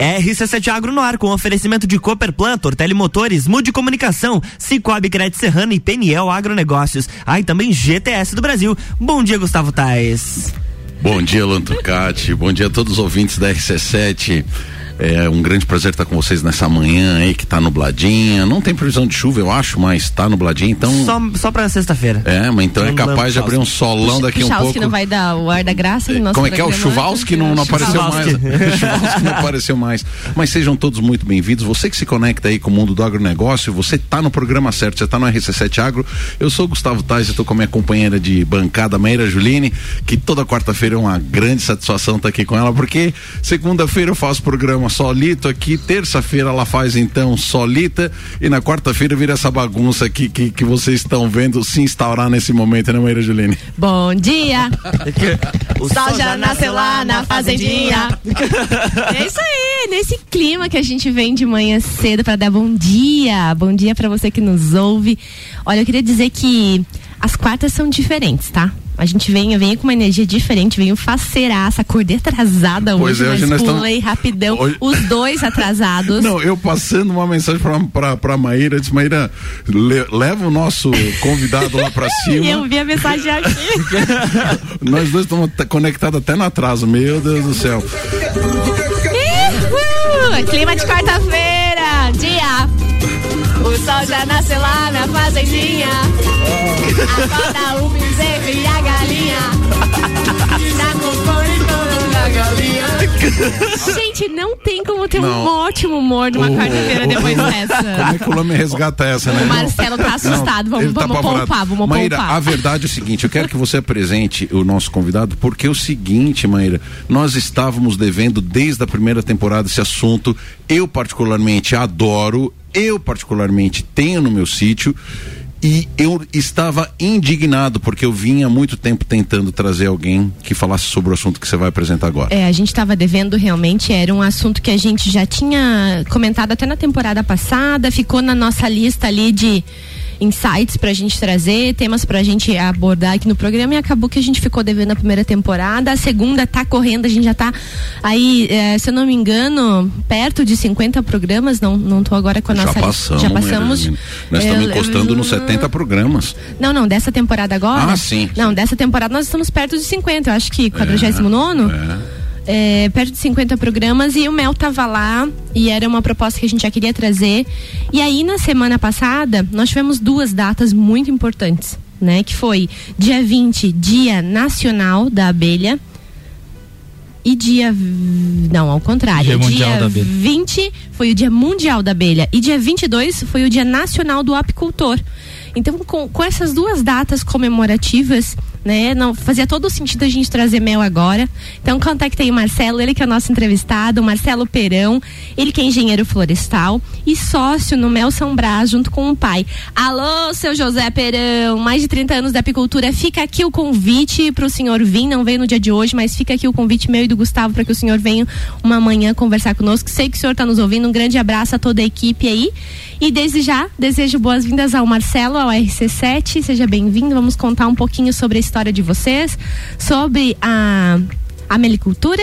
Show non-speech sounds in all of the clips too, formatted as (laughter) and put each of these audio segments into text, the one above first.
RC7 Agro no ar com oferecimento de Cooperplan, Tortelli Motores, Mude Comunicação, Cicobi Crédito Serrano e Peniel Agronegócios. Ah, e também GTS do Brasil. Bom dia, Gustavo Tais. Bom dia, Lantucati. Bom dia a todos os ouvintes da RC7. É um grande prazer estar com vocês nessa manhã aí que tá nubladinha. Não tem previsão de chuva, eu acho, mas tá nubladinha, então. Só, só pra sexta-feira. É, mas então é capaz de abrir um solão daqui um pouco. que não vai dar o ar da graça no nosso Como é que é? O Chuvalski não, não apareceu mais. (laughs) o Chuvalski não apareceu mais. Mas sejam todos muito bem-vindos. Você que se conecta aí com o mundo do agronegócio, você tá no programa certo, você tá no RC7 Agro. Eu sou o Gustavo Tais e tô com a minha companheira de bancada, Meira Juline, que toda quarta-feira é uma grande satisfação estar tá aqui com ela, porque segunda-feira eu faço programa solito aqui, terça-feira ela faz então solita e na quarta-feira vira essa bagunça aqui que, que vocês estão vendo se instaurar nesse momento, né, Maíra Juline? Bom dia! (laughs) o sol já nasceu lá na fazendinha. é isso aí, nesse clima que a gente vem de manhã cedo para dar bom dia. Bom dia para você que nos ouve. Olha, eu queria dizer que as quartas são diferentes, tá? A gente vem, vem com uma energia diferente, veio faceiraça, acordei atrasada pois hoje, é, mas hoje pulei estamos... rapidão, hoje... os dois atrasados. (laughs) Não, eu passando uma mensagem pra, pra, pra Maíra, disse, Maíra, le, leva o nosso convidado lá pra (laughs) cima. eu vi a mensagem aqui. (laughs) Nós dois estamos conectados até no atraso, meu Deus do céu. Uhul, clima de quarta-feira, o sol já nasceu lá na fazendinha. Acorda o bezerro e a galinha. (laughs) Gente, não tem como ter não. um ótimo humor numa quarta-feira depois dessa. (laughs) Como é que o Lame resgata essa, né? O Marcelo tá assustado. Não, vamos, tá vamos poupar, vamos Maíra, poupar. a verdade é o seguinte, eu quero que você apresente o nosso convidado, porque é o seguinte, Maíra, nós estávamos devendo desde a primeira temporada esse assunto. Eu particularmente adoro, eu particularmente tenho no meu sítio e eu estava indignado porque eu vinha muito tempo tentando trazer alguém que falasse sobre o assunto que você vai apresentar agora. É, a gente estava devendo realmente, era um assunto que a gente já tinha comentado até na temporada passada, ficou na nossa lista ali de insights pra gente trazer, temas pra gente abordar aqui no programa e acabou que a gente ficou devendo a primeira temporada. A segunda tá correndo, a gente já tá aí, é, se eu não me engano, perto de 50 programas, não, não tô agora com a nossa Já passamos. Já passamos. Né, nós estamos encostando nos 70 programas. Não, não, dessa temporada agora. Ah, sim. Não, dessa temporada nós estamos perto de 50, eu acho que 49 é, é é, perto de 50 programas e o Mel tava lá e era uma proposta que a gente já queria trazer. E aí na semana passada nós tivemos duas datas muito importantes, né? Que foi dia 20, Dia Nacional da Abelha. E dia. Não, ao contrário. Dia, mundial da abelha. 20 foi o Dia Mundial da Abelha. E dia 22 foi o Dia Nacional do Apicultor. Então, com, com essas duas datas comemorativas, né? Não fazia todo o sentido a gente trazer mel agora. Então contactei o Marcelo, ele que é o nosso entrevistado, o Marcelo Perão, ele que é engenheiro florestal e sócio no Mel São Brás junto com o pai. Alô, seu José Perão, mais de 30 anos da apicultura, fica aqui o convite para o senhor vir, não veio no dia de hoje, mas fica aqui o convite meu e do Gustavo para que o senhor venha uma manhã conversar conosco. Sei que o senhor está nos ouvindo, um grande abraço a toda a equipe aí. E desde já, desejo boas-vindas ao Marcelo, ao RC7, seja bem-vindo. Vamos contar um pouquinho sobre a história de vocês, sobre a, a melicultura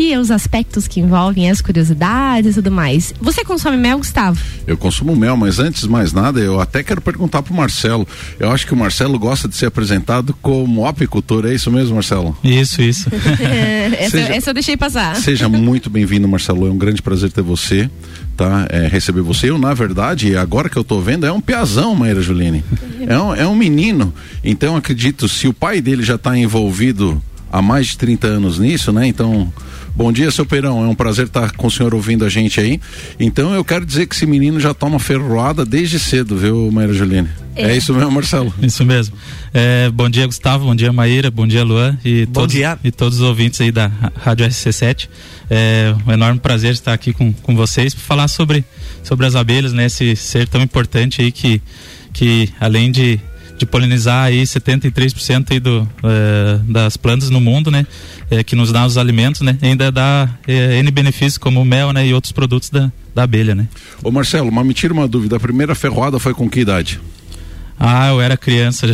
e os aspectos que envolvem as curiosidades e tudo mais. Você consome mel, Gustavo? Eu consumo mel, mas antes de mais nada, eu até quero perguntar pro Marcelo. Eu acho que o Marcelo gosta de ser apresentado como apicultor, é isso mesmo, Marcelo? Isso, isso. (laughs) (laughs) essa, seja, essa eu deixei passar. Seja (laughs) muito bem-vindo, Marcelo. É um grande prazer ter você. Tá, é, receber você. Eu, na verdade, agora que eu tô vendo, é um piazão, Maíra Juline. É um, é um menino. Então, acredito, se o pai dele já está envolvido há mais de 30 anos nisso, né? Então, Bom dia, seu Peirão. É um prazer estar com o senhor ouvindo a gente aí. Então eu quero dizer que esse menino já toma ferroada desde cedo, viu, Maíra Juline? É. é isso mesmo, Marcelo? (laughs) Isso mesmo. É, bom dia, Gustavo. Bom dia, Maíra. Bom dia, Luan. E bom todos, dia. E todos os ouvintes aí da Rádio RC7. É um enorme prazer estar aqui com, com vocês para falar sobre, sobre as abelhas, né? Esse ser tão importante aí que, que além de de polinizar aí 73% aí do, é, das plantas no mundo, né? É, que nos dá os alimentos, né? ainda dá é, N benefícios como mel, né? E outros produtos da, da abelha, né? Ô Marcelo, mas me tira uma dúvida, a primeira ferroada foi com que idade? Ah, eu era criança.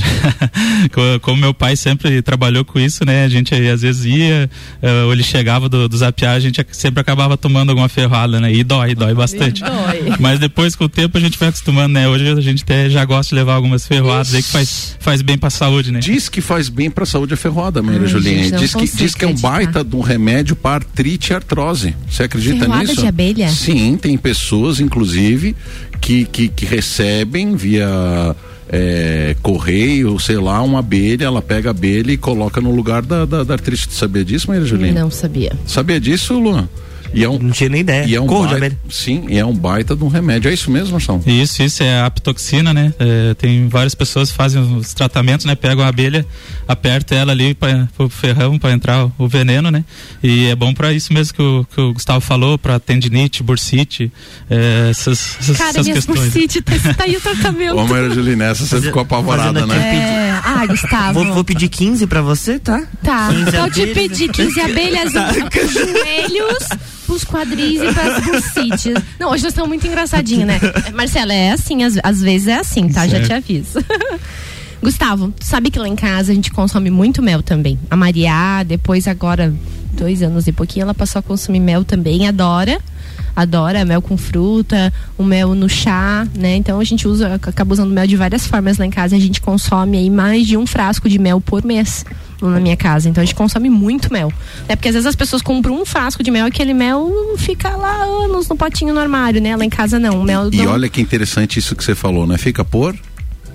(laughs) Como meu pai sempre trabalhou com isso, né? A gente às vezes ia, eh, ou ele chegava do, do zapiar, a gente sempre acabava tomando alguma ferrada, né? E dói, dói bastante. Dói. (laughs) Mas depois, com o tempo, a gente vai acostumando, né? Hoje a gente até já gosta de levar algumas ferroadas aí que faz, faz bem pra saúde, né? Diz que faz bem pra saúde a ferroada, Maria Julinha. Diz que, diz que é um baita de um remédio para artrite e artrose. Você acredita ferroada nisso? de abelha? Sim, tem pessoas, inclusive, que, que, que recebem via é, correio, sei lá, uma abelha, ela pega a abelha e coloca no lugar da, da, da artrite. Sabia disso, Maria Juliana? Não sabia. Sabia disso, Luan? E é um, não tinha nem ideia. E é um Corro baita, sim, e é um baita de um remédio. É isso mesmo, Marcelo? Isso, isso é a apitoxina, né? É, tem várias pessoas que fazem os tratamentos, né? Pegam a abelha, apertam ela ali para o ferrão para entrar o veneno, né? E é bom para isso mesmo que o, que o Gustavo falou, para tendinite, bursite, é, essas, essas, Cara, essas questões. bursite, tá, tá aí o tratamento. Ô, Maria Juline, essa você ficou apavorada, né? É... Gustavo. Vou, vou, pedir 15 para você, tá? Tá. Pode pedir 15 abelhas tá. os joelhos pros quadris e pras bursites. Não, hoje nós estamos muito engraçadinhos, né? (laughs) Marcela, é assim, às, às vezes é assim, tá? Certo. Já te aviso. (laughs) Gustavo, sabe que lá em casa a gente consome muito mel também. A Maria, depois agora, dois anos e pouquinho, ela passou a consumir mel também, adora adora mel com fruta, o mel no chá, né? Então a gente usa, acaba usando mel de várias formas lá em casa. A gente consome aí mais de um frasco de mel por mês na minha casa. Então a gente consome muito mel. É porque às vezes as pessoas compram um frasco de mel e aquele mel fica lá anos no potinho no armário, né? Lá em casa não. O mel e não... olha que interessante isso que você falou, né? Fica por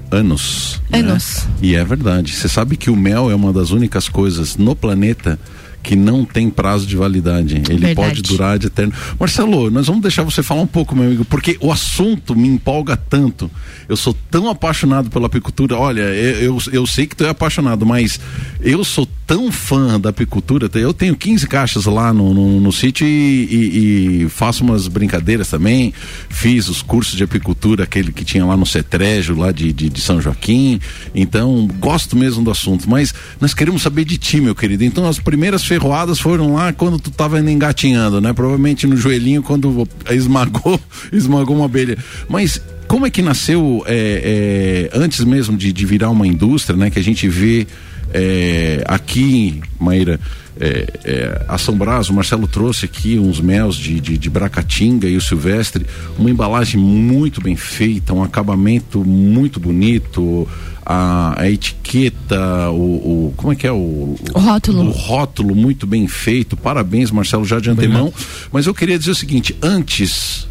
anos. Né? Anos. Né? E é verdade. Você sabe que o mel é uma das únicas coisas no planeta que não tem prazo de validade. Ele Verdade. pode durar de eterno. Marcelo, nós vamos deixar você falar um pouco, meu amigo, porque o assunto me empolga tanto. Eu sou tão apaixonado pela apicultura. Olha, eu, eu, eu sei que tu é apaixonado, mas eu sou tão fã da apicultura. Eu tenho 15 caixas lá no, no, no sítio e, e, e, faço umas brincadeiras também. Fiz os cursos de apicultura, aquele que tinha lá no Cetrégio, lá de, de, de São Joaquim. Então, gosto mesmo do assunto. Mas nós queremos saber de ti, meu querido. Então, as primeiras ferroadas foram lá quando tu estava engatinhando, né? Provavelmente no joelhinho quando esmagou, (laughs) esmagou uma abelha. Mas como é que nasceu é, é, antes mesmo de, de, virar uma indústria, né? Que a gente vê é, aqui, Maíra, é, é, a São Brás, o Marcelo trouxe aqui uns mel de, de, de, Bracatinga e o Silvestre, uma embalagem muito bem feita, um acabamento muito bonito, a, a etiqueta, o, o, como é que é o, o rótulo, o rótulo muito bem feito. Parabéns, Marcelo, já de antemão. Mas eu queria dizer o seguinte: antes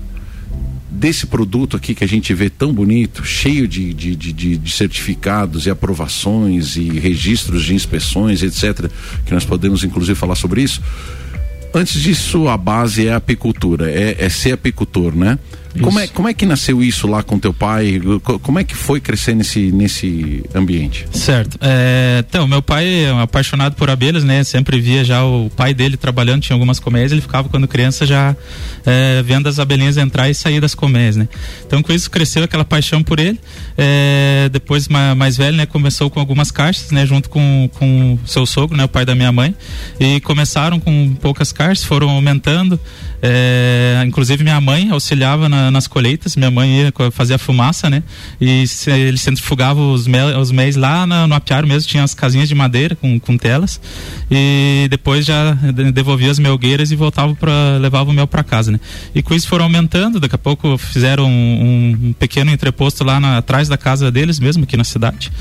desse produto aqui que a gente vê tão bonito, cheio de, de, de, de, certificados e aprovações e registros de inspeções, etc., que nós podemos inclusive falar sobre isso. Antes disso, a base é a apicultura, é, é ser apicultor, né? Como é, como é que nasceu isso lá com teu pai? Como é que foi crescer nesse, nesse ambiente? Certo. É, então, meu pai é um apaixonado por abelhas, né? Sempre via já o pai dele trabalhando, tinha algumas colmeias, ele ficava quando criança já é, vendo as abelhinhas entrar e sair das colmeias, né? Então, com isso cresceu aquela paixão por ele. É, depois, mais, velho, né? Começou com algumas caixas, né? Junto com, com seu sogro, né? O pai da minha mãe. E começaram com poucas caixas, foram aumentando. É, inclusive minha mãe auxiliava na, nas colheitas, minha mãe ia fazer a fumaça, né? E se, ele centrifugava os, mel, os mês lá na, no apiário mesmo, tinha as casinhas de madeira com, com telas. E depois já devolvia as melgueiras e voltava para levava o mel para casa, né? E com isso foram aumentando, daqui a pouco fizeram um, um pequeno entreposto lá na, atrás da casa deles mesmo, aqui na cidade.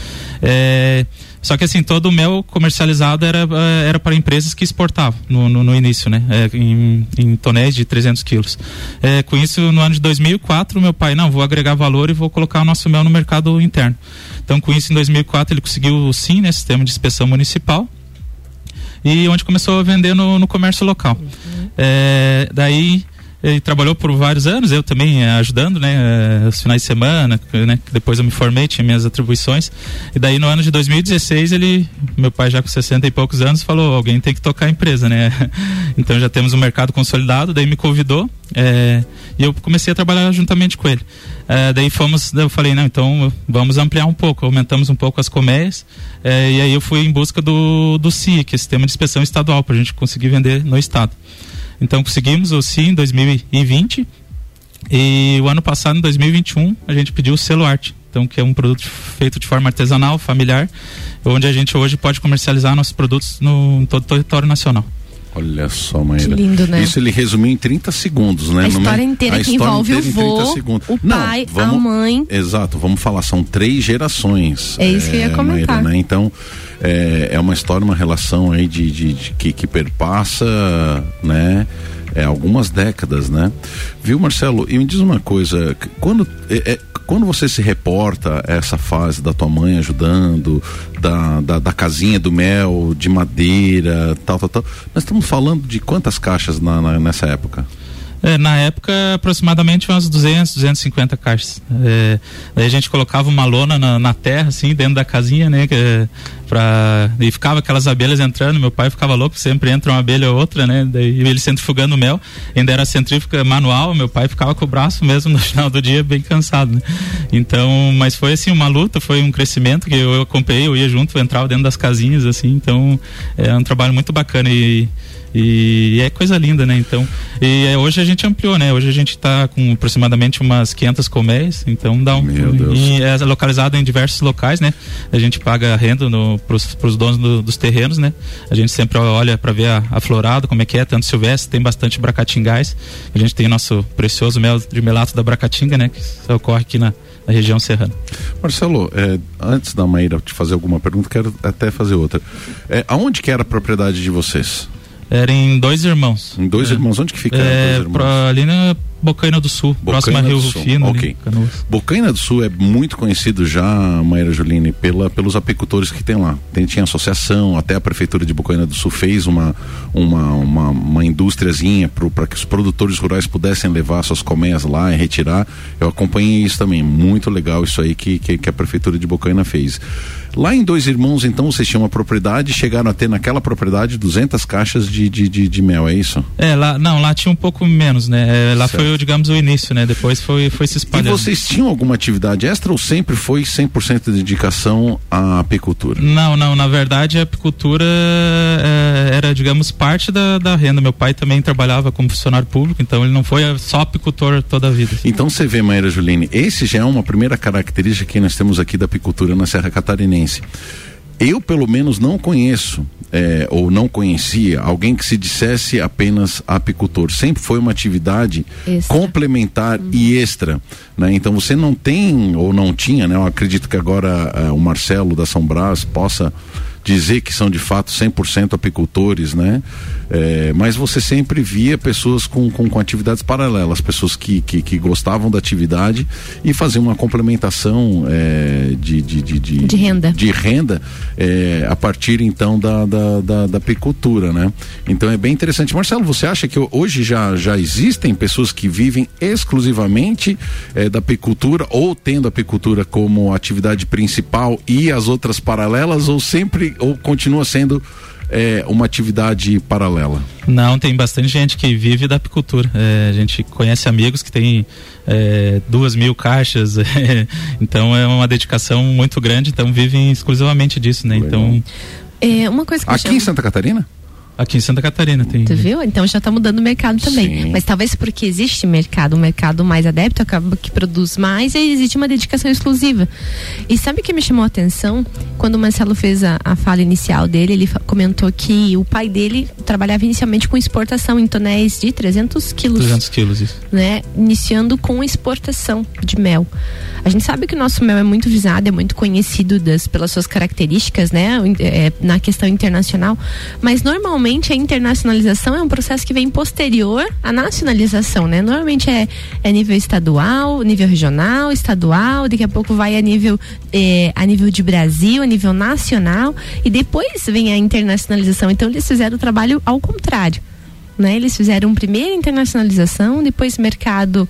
É, só que assim, todo o mel comercializado era, eh, era para empresas que exportavam no, no, no início, né? É, em, em tonéis de 300 quilos. É, com isso, no ano de 2004, meu pai, não, vou agregar valor e vou colocar o nosso mel no mercado interno. Então, com isso, em 2004, ele conseguiu o SIM, né? Sistema de inspeção municipal. E onde começou a vender no, no comércio local. Uhum. É, daí ele trabalhou por vários anos, eu também eh, ajudando, né, eh, os finais de semana, né, depois eu me formei, tinha minhas atribuições. E daí no ano de 2016 ele, meu pai já com 60 e poucos anos, falou, alguém tem que tocar a empresa, né? (laughs) então já temos um mercado consolidado, daí me convidou é, e eu comecei a trabalhar juntamente com ele. É, daí fomos, eu falei, não, então vamos ampliar um pouco, aumentamos um pouco as colmeias, é, e aí eu fui em busca do, do que é o Sistema de Inspeção Estadual, para a gente conseguir vender no estado. Então conseguimos o sim em 2020 e o ano passado, em 2021, a gente pediu o selo arte então que é um produto feito de forma artesanal, familiar, onde a gente hoje pode comercializar nossos produtos no em todo o território nacional. Olha só, Maíra. Que lindo, né? Isso ele resumiu em 30 segundos, né? A história inteira a que história envolve o vô, o Não, pai, vamos, a mãe. Exato, vamos falar, são três gerações. É isso é, que eu ia é, comentar. Maíra, né? Então, é, é uma história, uma relação aí de, de, de que, que perpassa, né? É, algumas décadas, né? Viu, Marcelo? E me diz uma coisa, quando é, é, quando você se reporta essa fase da tua mãe ajudando, da, da, da, casinha do mel, de madeira, tal, tal, tal, nós estamos falando de quantas caixas na, na nessa época? É, na época, aproximadamente umas 200, 250 caixas. É, daí a gente colocava uma lona na, na terra, assim, dentro da casinha, né? Que, pra, e ficava aquelas abelhas entrando. Meu pai ficava louco, sempre entra uma abelha ou outra, né? Daí ele centrifugando o mel. Ainda era centrífuga manual, meu pai ficava com o braço mesmo (laughs) no final do dia, bem cansado, né? Então, mas foi assim, uma luta, foi um crescimento que eu, eu acompanhei, eu ia junto, eu entrava dentro das casinhas, assim. Então, é um trabalho muito bacana e e é coisa linda, né? Então, e é, hoje a gente ampliou, né? Hoje a gente está com aproximadamente umas 500 colmeias, então dá um. Meu Deus. E é localizado em diversos locais, né? A gente paga renda para os donos do, dos terrenos, né? A gente sempre olha para ver a, a, florada, como é que é, tanto silvestre, tem bastante bracatingais. A gente tem nosso precioso mel de melato da bracatinga, né? Que ocorre aqui na, na região serrana. Marcelo, é, antes da Maíra te fazer alguma pergunta, quero até fazer outra. É, aonde que era a propriedade de vocês? Era em Dois Irmãos. Em Dois é. Irmãos, onde que fica é, Dois Irmãos? ali na Bocaina do Sul, Bocaina próxima a Rio Rufino. Ok. Bocaina do Sul é muito conhecido já, Maíra Juline, pela, pelos apicultores que tem lá. Tem, tinha associação, até a Prefeitura de Bocaina do Sul fez uma, uma, uma, uma indústriazinha para que os produtores rurais pudessem levar suas colmeias lá e retirar. Eu acompanhei isso também. Muito legal isso aí que, que, que a Prefeitura de Bocaina fez. Lá em Dois Irmãos, então, vocês tinham uma propriedade, chegaram a ter naquela propriedade 200 caixas de, de, de, de mel, é isso? É, lá, não, lá tinha um pouco menos, né? É, lá certo. foi, digamos, o início, né? Depois foi, foi se espalhando. E vocês tinham alguma atividade extra ou sempre foi 100% de dedicação à apicultura? Não, não, na verdade a apicultura é, era, digamos, parte da, da renda. Meu pai também trabalhava como funcionário público, então ele não foi só apicultor toda a vida. Então você vê, Maíra Juline, esse já é uma primeira característica que nós temos aqui da apicultura na Serra Catarinense eu, pelo menos, não conheço é, ou não conhecia alguém que se dissesse apenas apicultor. Sempre foi uma atividade extra. complementar uhum. e extra. Né? Então você não tem ou não tinha, né? Eu acredito que agora é, o Marcelo da São Brás possa dizer que são de fato 100% apicultores, né? É, mas você sempre via pessoas com, com, com atividades paralelas, pessoas que, que, que, gostavam da atividade e faziam uma complementação é, de, de, de, de, de renda, de renda é, a partir então da, da, da, da, apicultura, né? Então é bem interessante. Marcelo, você acha que hoje já, já existem pessoas que vivem exclusivamente é, da apicultura ou tendo a apicultura como atividade principal e as outras paralelas ou sempre ou continua sendo é, uma atividade paralela? Não, tem bastante gente que vive da apicultura. É, a gente conhece amigos que têm é, duas mil caixas, (laughs) então é uma dedicação muito grande, então vivem exclusivamente disso, né? Então. É, uma coisa Aqui em Santa Catarina? Aqui em Santa Catarina tem. Tu viu? Então já está mudando o mercado também. Sim. Mas talvez porque existe mercado, um mercado mais adepto, acaba que produz mais e existe uma dedicação exclusiva. E sabe o que me chamou a atenção? Quando o Marcelo fez a, a fala inicial dele, ele comentou que o pai dele trabalhava inicialmente com exportação em tonéis de 300 quilos. 300 quilos, isso. Né? Iniciando com exportação de mel. A gente sabe que o nosso mel é muito visado, é muito conhecido das, pelas suas características, né? É, na questão internacional. Mas normalmente a internacionalização é um processo que vem posterior à nacionalização, né? Normalmente é, é nível estadual, nível regional, estadual, daqui a pouco vai a nível, é, a nível de Brasil, a nível nacional, e depois vem a internacionalização. Então eles fizeram o trabalho ao contrário. Né? Eles fizeram primeiro internacionalização, depois mercado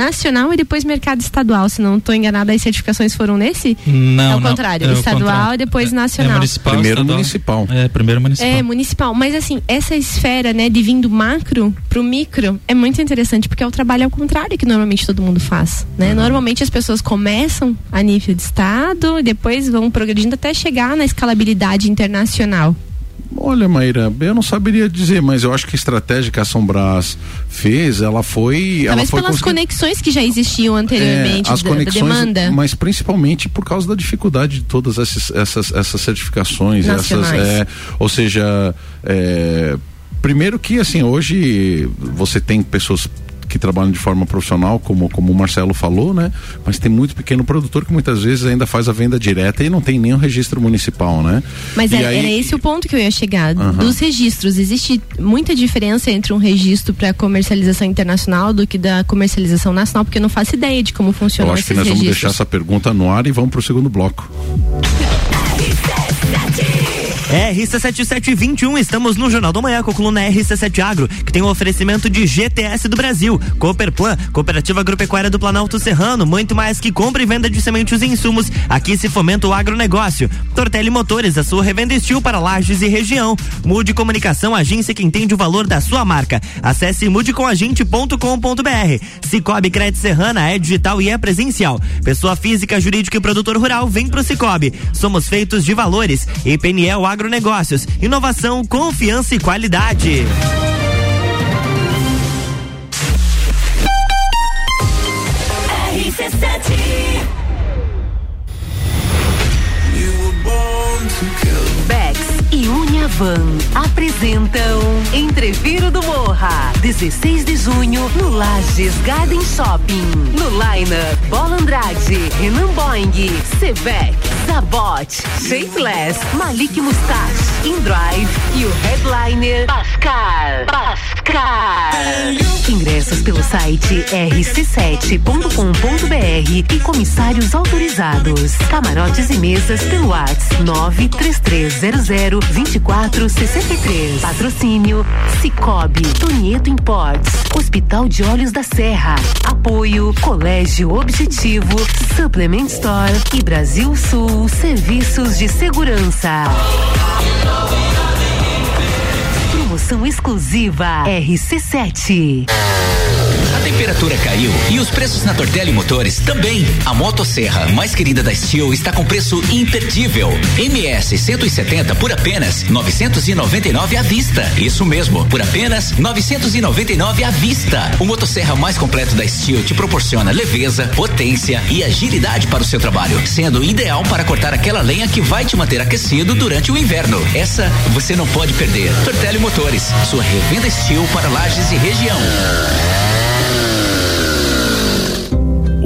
nacional e depois mercado estadual. Se não estou enganada, as certificações foram nesse? Não. É o contrário. É estadual contrário. e depois é, nacional. É municipal, primeiro estadual. municipal. É, primeiro municipal. É, municipal. Mas assim, essa esfera, né, de vindo macro pro micro é muito interessante, porque é o trabalho ao contrário que normalmente todo mundo faz. Né? Uhum. Normalmente as pessoas começam a nível de estado e depois vão progredindo até chegar na escalabilidade internacional. Olha, Maíra, eu não saberia dizer, mas eu acho que a estratégia que a Sombras fez, ela foi. Talvez ela foi pelas conexões que já existiam anteriormente, é, as da, conexões, da demanda. Mas principalmente por causa da dificuldade de todas essas, essas, essas certificações, essas, é, ou seja, é, primeiro que assim, hoje você tem pessoas que trabalham de forma profissional, como, como o Marcelo falou, né? Mas tem muito pequeno produtor que muitas vezes ainda faz a venda direta e não tem nenhum registro municipal, né? Mas é, aí... era esse o ponto que eu ia chegar. Uhum. Dos registros, existe muita diferença entre um registro para comercialização internacional do que da comercialização nacional, porque eu não faço ideia de como funciona esses registros. Eu acho que nós registros. vamos deixar essa pergunta no ar e vamos para o segundo bloco. RC7721, estamos no Jornal da Manhã com a coluna RC7 Agro, que tem um oferecimento de GTS do Brasil, Cooperplan, Cooperativa Agropecuária do Planalto Serrano, muito mais que compra e venda de sementes e insumos. Aqui se fomenta o agronegócio. Tortelli Motores, a sua revenda estil para lajes e região. Mude Comunicação, agência que entende o valor da sua marca. Acesse mudecomagente.com.br. Cicobi Crédito Serrana é digital e é presencial. Pessoa física, jurídica e produtor rural, vem pro Cicobi. Somos feitos de valores. E PNL Agro agronegócios. Inovação, confiança e qualidade. Bex e Uniavan apresentam Entreviro do Morra, 16 de junho no Lages Garden Shopping. No Liner, Bola Andrade, Renan Boing, Sevec, Zabot, Shapeless, Malik Mustache, InDrive e o headliner Pascal. Pascal. Ingressos pelo site rc7.com.br e comissários autorizados. Camarotes e mesas pelo WhatsApp 93300 2463. Patrocínio Cicobi, Tonieto Imports, Hospital de Olhos da Serra. Apoio Colégio Objetivo, Supplement Store e Brasil Sul Serviços de Segurança. Promoção exclusiva RC7 temperatura caiu e os preços na Tortelli Motores também. A Motosserra, mais querida da Steel, está com preço imperdível. MS 170 por apenas 999 à vista. Isso mesmo, por apenas 999 à vista. O motosserra mais completo da Steel te proporciona leveza, potência e agilidade para o seu trabalho, sendo ideal para cortar aquela lenha que vai te manter aquecido durante o inverno. Essa você não pode perder. Tortelli Motores, sua revenda Steel para lajes e região.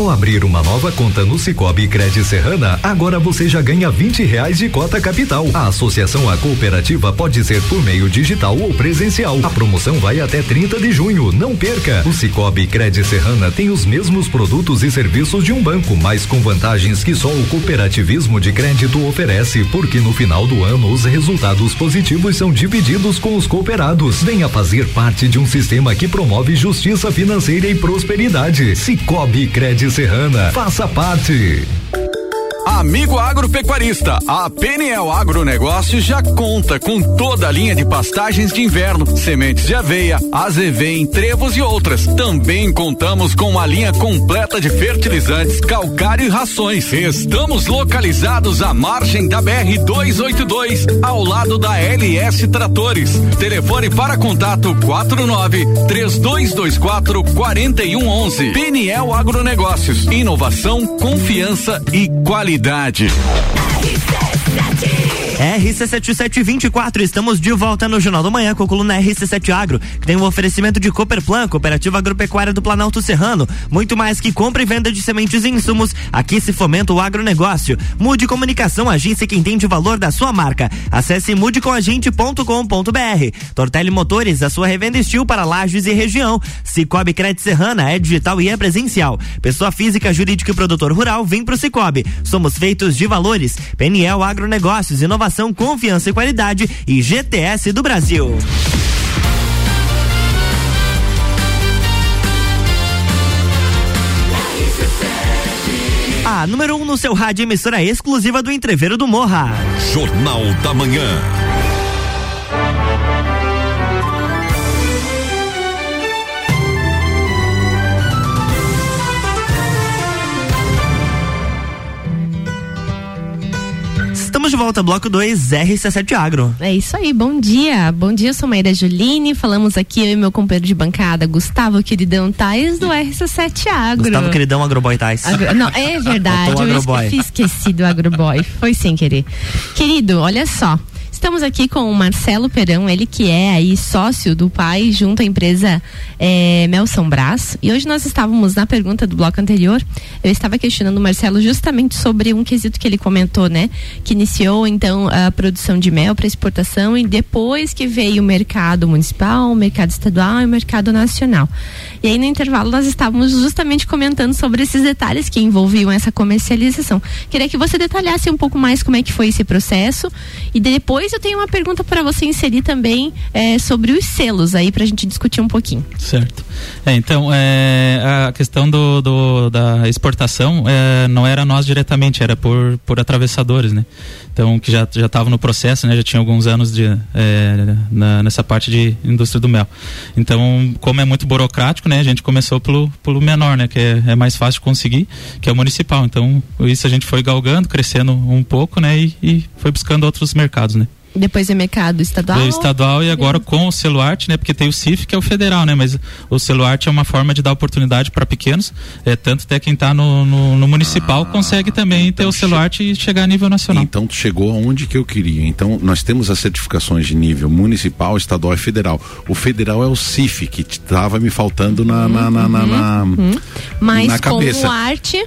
Ao abrir uma nova conta no Cicobi Cred Serrana, agora você já ganha 20 reais de cota capital. A associação à cooperativa pode ser por meio digital ou presencial. A promoção vai até 30 de junho. Não perca! O Cicobi Cred Serrana tem os mesmos produtos e serviços de um banco, mas com vantagens que só o cooperativismo de crédito oferece, porque no final do ano os resultados positivos são divididos com os cooperados. Venha fazer parte de um sistema que promove justiça financeira e prosperidade. Cicobi Cred Serrana. Faça parte. Amigo agropecuarista, a PNL Agronegócios já conta com toda a linha de pastagens de inverno, sementes de aveia, azevém, trevos e outras. Também contamos com uma linha completa de fertilizantes, calcário e rações. Estamos localizados à margem da BR 282, ao lado da LS Tratores. Telefone para contato 49 3224 4111. PNL Agronegócios, inovação, confiança e qualidade cidade. RC7724, estamos de volta no Jornal do Manhã com a coluna RC7 Agro, que tem um oferecimento de Cooperplan, Cooperativa Agropecuária do Planalto Serrano. Muito mais que compra e venda de sementes e insumos, aqui se fomenta o agronegócio. Mude Comunicação, agência que entende o valor da sua marca. Acesse mudecomagente.com.br. Tortelli Motores, a sua revenda estil para lajes e região. Cicobi Crédito Serrana é digital e é presencial. Pessoa física, jurídica e produtor rural, vem pro Cicobi. Somos feitos de valores. PNL Agronegócios, inovação inovação, confiança e qualidade e GTS do Brasil. A número 1 um no seu rádio emissora exclusiva do Entreveiro do Morra. Jornal da Manhã. Estamos de volta, bloco 2, RC7 Agro. É isso aí, bom dia. Bom dia, eu sou Maíra Juline. Falamos aqui, eu e meu companheiro de bancada, Gustavo Queridão Tais, do RC7 Agro. Gustavo Queridão Agroboy Tais. Agro... Não, é (laughs) verdade. eu esqueci, esqueci do Agroboy. Foi sem querer. Querido, olha só. Estamos aqui com o Marcelo Perão, ele que é aí sócio do pai junto à empresa é, Melson Brás. E hoje nós estávamos na pergunta do bloco anterior, eu estava questionando o Marcelo justamente sobre um quesito que ele comentou, né? Que iniciou então a produção de mel para exportação e depois que veio o mercado municipal, o mercado estadual e o mercado nacional. E aí no intervalo nós estávamos justamente comentando sobre esses detalhes que envolviam essa comercialização. Queria que você detalhasse um pouco mais como é que foi esse processo e depois depois eu tenho uma pergunta para você inserir também é, sobre os selos aí para a gente discutir um pouquinho. Certo. É, então é, a questão do, do da exportação é, não era nós diretamente, era por, por atravessadores, né? Então que já já estava no processo, né? Já tinha alguns anos de é, na, nessa parte de indústria do mel. Então como é muito burocrático, né? A gente começou pelo, pelo menor, né? Que é, é mais fácil de conseguir, que é o municipal. Então isso a gente foi galgando, crescendo um pouco, né? E, e foi buscando outros mercados, né? Depois é mercado estadual? Do estadual e agora com o Celuarte, né? Porque tem o CIF que é o federal, né? Mas o Celuarte é uma forma de dar oportunidade para pequenos, é, tanto até quem está no, no, no, municipal ah, consegue também então ter o Celuarte e chegar a nível nacional. Então tu chegou aonde que eu queria. Então nós temos as certificações de nível municipal, estadual e federal. O federal é o CIF, que estava me faltando na, na, na, na, na, uhum. Mas na cabeça. com arte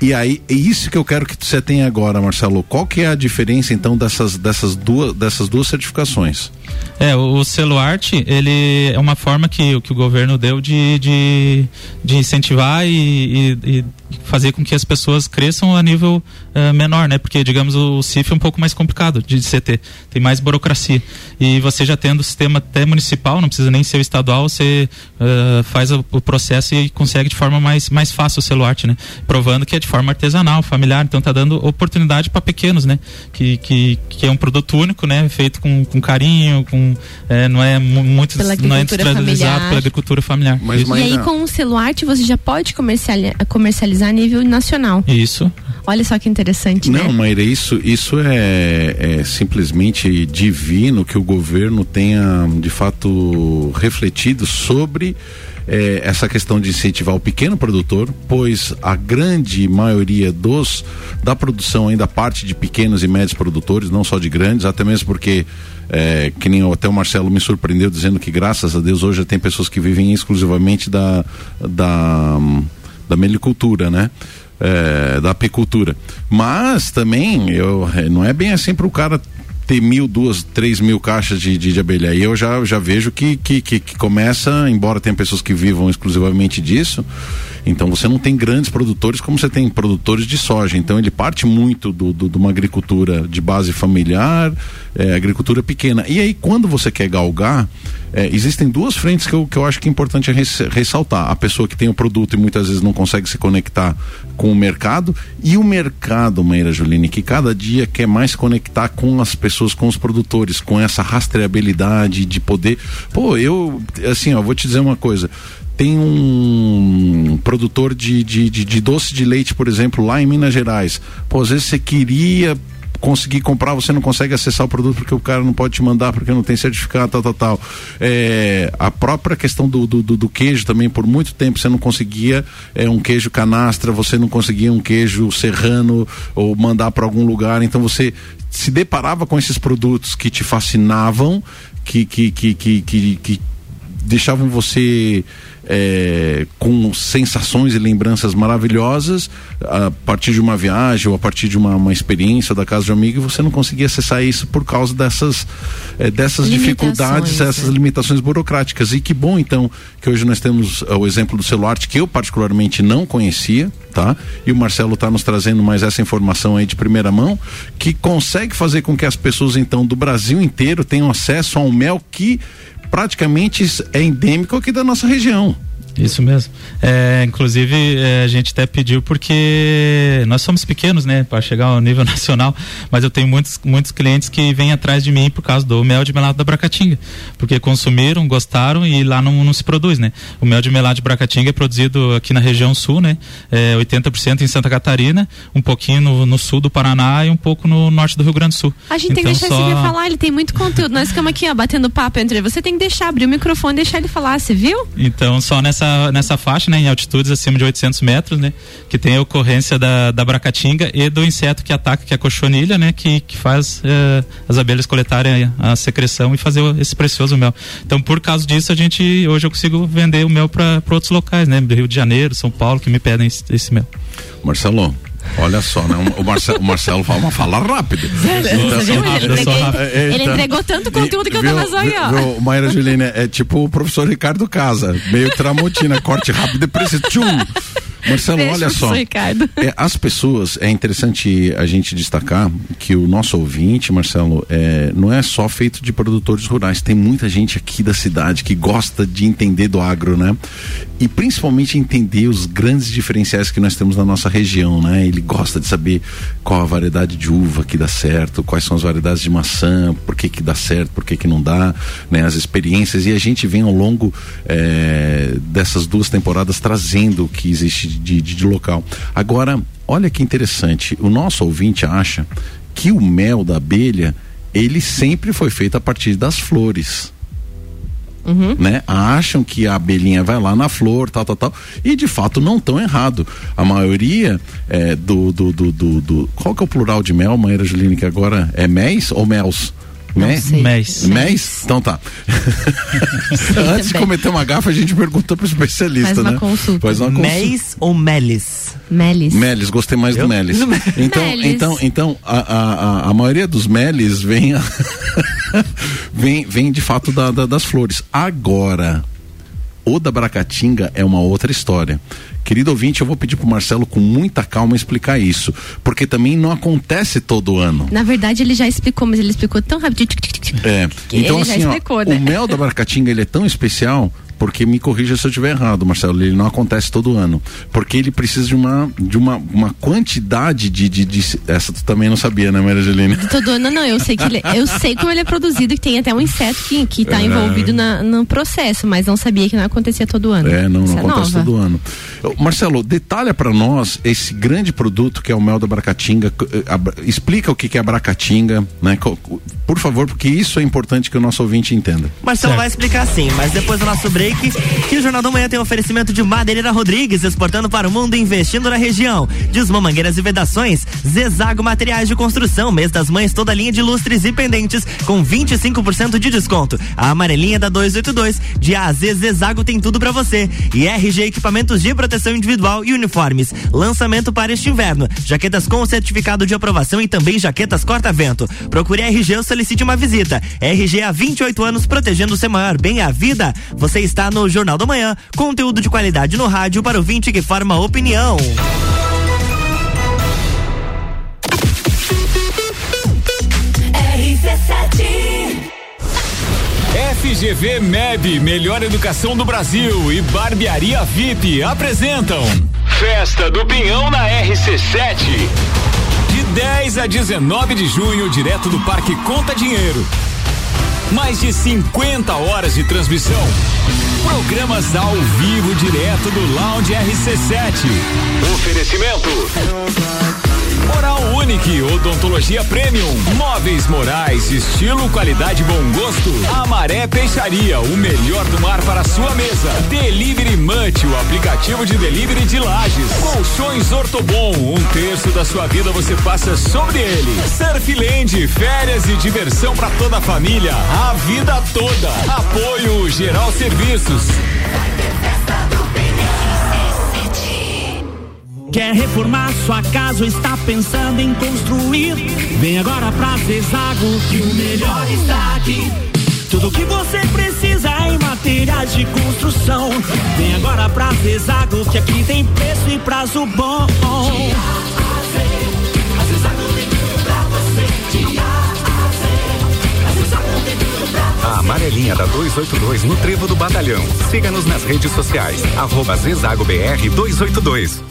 e aí, é isso que eu quero que você tenha agora, Marcelo. Qual que é a diferença então dessas, dessas, duas, dessas duas certificações? É, o, Celuarte, ele é uma forma que, que o governo deu de, de, de incentivar e, e, e fazer com que as pessoas cresçam a nível uh, menor, né? Porque, digamos, o CIF é um pouco mais complicado de, CT, tem mais burocracia. E você já tendo o sistema até municipal, não precisa nem ser estadual, você uh, faz o, o, processo e consegue de forma mais, mais fácil o Celuarte, né? Provando que é de forma artesanal, familiar, então tá dando oportunidade para pequenos, né? Que, que, que é um produto único, né? Feito com, com carinho, com é, não é muito não é industrializado pela agricultura familiar. Mas, mas e aí com o Celuarte você já pode comercializar, comercializar a nível nacional. Isso. Olha só que interessante, Não, né? Maíra, isso, isso é, é simplesmente divino que o governo tenha de fato refletido sobre é, essa questão de incentivar o pequeno produtor, pois a grande maioria dos da produção ainda parte de pequenos e médios produtores, não só de grandes, até mesmo porque é, que nem até o Marcelo me surpreendeu dizendo que graças a Deus hoje tem pessoas que vivem exclusivamente da da, da melicultura, né? É, da apicultura. Mas também eu, é, não é bem assim para o cara ter mil, duas, três mil caixas de, de, de abelha. E eu já, já vejo que, que, que, que começa, embora tenha pessoas que vivam exclusivamente disso, então você não tem grandes produtores como você tem produtores de soja. Então ele parte muito do, do de uma agricultura de base familiar, é, agricultura pequena. E aí quando você quer galgar, é, existem duas frentes que eu, que eu acho que é importante ressaltar. A pessoa que tem o produto e muitas vezes não consegue se conectar com o mercado e o mercado, Meira Juline, que cada dia quer mais conectar com as pessoas, com os produtores, com essa rastreabilidade de poder. Pô, eu, assim, ó, vou te dizer uma coisa tem um produtor de, de, de, de, doce de leite, por exemplo, lá em Minas Gerais. Pô, às vezes você queria conseguir comprar, você não consegue acessar o produto porque o cara não pode te mandar porque não tem certificado, tal, tal, tal. É, a própria questão do, do, do, queijo também, por muito tempo você não conseguia é, um queijo canastra, você não conseguia um queijo serrano ou mandar para algum lugar, então você se deparava com esses produtos que te fascinavam, que, que, que, que, que, que deixavam você é, com sensações e lembranças maravilhosas a partir de uma viagem ou a partir de uma, uma experiência da casa de um amigo e você não conseguia acessar isso por causa dessas, é, dessas dificuldades, essas limitações burocráticas. E que bom então que hoje nós temos o exemplo do celular que eu particularmente não conhecia, tá? E o Marcelo está nos trazendo mais essa informação aí de primeira mão, que consegue fazer com que as pessoas então do Brasil inteiro tenham acesso a um mel que praticamente é endêmico aqui da nossa região. Isso mesmo. É, inclusive, é, a gente até pediu porque nós somos pequenos, né, para chegar ao nível (laughs) nacional, mas eu tenho muitos, muitos clientes que vêm atrás de mim por causa do mel de melado da Bracatinga, porque consumiram, gostaram e lá não, não se produz, né? O mel de melado de Bracatinga é produzido aqui na região sul, né? É, 80% em Santa Catarina, um pouquinho no, no, sul do Paraná e um pouco no norte do Rio Grande do Sul. A gente então, tem que então, deixar só... esse falar, ele tem muito conteúdo. Nós ficamos aqui, ó, batendo papo entre você tem que deixar abrir o microfone e deixar ele falar, você viu? Então, só nessa nessa, faixa, né, em altitudes acima de 800 metros, né, que tem a ocorrência da, da bracatinga e do inseto que ataca, que é a cochonilha, né, que, que faz eh, as abelhas coletarem a, a, secreção e fazer esse precioso mel. Então, por causa disso, a gente hoje eu consigo vender o mel para outros locais, né, do Rio de Janeiro, São Paulo, que me pedem esse, esse mel. Marcelo, Olha só, né? O Marcelo, o Marcelo fala uma fala rápida. Então, ele, ele, entregou tanto conteúdo que eu tava só aí, ó. Maíra Juliana é tipo o professor Ricardo Casa, meio tramontina, corte rápido e preciso. Marcelo, Beijo olha só. É, as pessoas, é interessante a gente destacar que o nosso ouvinte, Marcelo, é, não é só feito de produtores rurais. Tem muita gente aqui da cidade que gosta de entender do agro, né? E principalmente entender os grandes diferenciais que nós temos na nossa região, né? Ele gosta de saber qual a variedade de uva que dá certo, quais são as variedades de maçã, por que que dá certo, por que que não dá, né? As experiências e a gente vem ao longo é, dessas duas temporadas trazendo o que existe de, de, de local. Agora, olha que interessante, o nosso ouvinte acha que o mel da abelha ele sempre foi feito a partir das flores. Uhum. Né? Acham que a abelhinha vai lá na flor, tal, tal, tal. E de fato não tão errado. A maioria é, do, do, do, do, do Qual que é o plural de mel, Maíra Juline, que agora é mês ou mels? Mês. Mês? Então tá. (laughs) Antes de cometer uma gafa, a gente perguntou pro especialista, Faz uma né? Consulta. Faz uma consulta. Mês ou Melis? Melis. Melis, gostei mais Eu? do Melis. (laughs) Então, Melis. então, então a, a, a, maioria dos Melis vem, a (laughs) vem, vem de fato da, da, das flores. Agora, o da Bracatinga é uma outra história. Querido ouvinte, eu vou pedir para o Marcelo com muita calma explicar isso, porque também não acontece todo ano. Na verdade, ele já explicou, mas ele explicou tão rápido. É. Então, assim, explicou, ó, né? o mel da Bracatinga ele é tão especial porque me corrija se eu estiver errado, Marcelo, ele não acontece todo ano, porque ele precisa de uma de uma, uma quantidade de, de, de essa tu também não sabia, né, Maria Angelina? Todo ano não, eu sei que ele, eu sei como ele é produzido, que tem até um inseto que que está é. envolvido na, no processo, mas não sabia que não acontecia todo ano. É, não, não é acontece nova. todo ano. Marcelo, detalha para nós esse grande produto que é o mel da Bracatinga, eh, explica o que que é a Bracatinga, né? Por favor, porque isso é importante que o nosso ouvinte entenda. Marcelo certo. vai explicar sim, mas depois do nosso break que o Jornal da Manhã tem oferecimento de Madeireira Rodrigues, exportando para o mundo e investindo na região. Desmã Mangueiras e Vedações, Zezago Materiais de Construção, mês das mães, toda linha de lustres e pendentes com 25% de desconto. A amarelinha da 282, de A a Z, Zezago tem tudo para você. E RG Equipamentos de Proteção Individual e Uniformes. Lançamento para este inverno. Jaquetas com certificado de aprovação e também jaquetas corta-vento. Procure RG ou solicite uma visita. RG há 28 anos protegendo o seu maior bem a vida. Você está está no Jornal da Manhã. Conteúdo de qualidade no rádio para o vinte que forma opinião. FGV MEB, Melhor Educação do Brasil e Barbearia VIP apresentam Festa do Pinhão na RC7. De 10 a 19 de junho, direto do Parque Conta Dinheiro. Mais de 50 horas de transmissão. Programas ao vivo direto do Lounge RC7. Oferecimento. Oral Unique, odontologia premium, móveis morais, estilo, qualidade, bom gosto. Amaré Peixaria, o melhor do mar para sua mesa. Delivery Munch, o aplicativo de delivery de lajes. Colchões Ortobon, um terço da sua vida você passa sobre ele. Surfland, férias e diversão para toda a família, a vida toda. Apoio Geral Serviços. Quer reformar sua casa ou está pensando em construir? Vem agora pra Zezago que o melhor está aqui. Tudo que você precisa em materiais de construção. Vem agora pra Zezago que aqui tem preço e prazo bom. A amarelinha da 282 no Trevo do Batalhão. Siga-nos nas redes sociais. Arroba Zezago BR 282.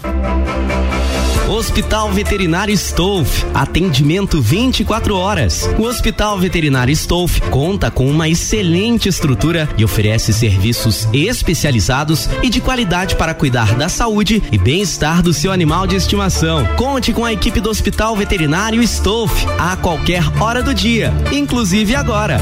Hospital Veterinário Stolf, atendimento 24 horas. O Hospital Veterinário Stolf conta com uma excelente estrutura e oferece serviços especializados e de qualidade para cuidar da saúde e bem-estar do seu animal de estimação. Conte com a equipe do Hospital Veterinário Stolf a qualquer hora do dia, inclusive agora.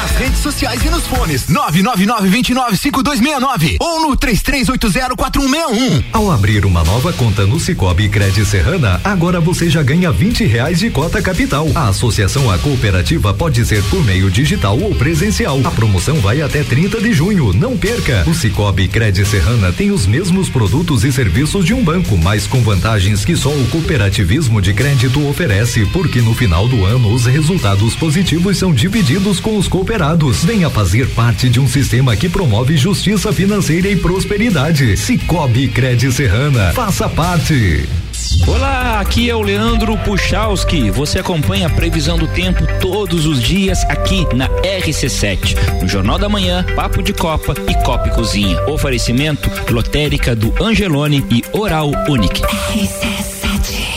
Nas redes sociais e nos fones 999-295269 ou no 33804161. Ao abrir uma nova conta no Cicobi Cred Serrana, agora você já ganha 20 reais de cota capital. A associação à cooperativa pode ser por meio digital ou presencial. A promoção vai até 30 de junho. Não perca! O Cicobi Cred Serrana tem os mesmos produtos e serviços de um banco, mas com vantagens que só o cooperativismo de crédito oferece, porque no final do ano os resultados positivos são divididos com os cooperados. Venha fazer parte de um sistema que promove justiça financeira e prosperidade. Cicobi Cred Serrana. Faça parte. Olá, aqui é o Leandro Puchalski. Você acompanha a previsão do tempo todos os dias aqui na RC7. No Jornal da Manhã, Papo de Copa e Copa e Cozinha. Oferecimento lotérica do Angelone e Oral Unique. RC7.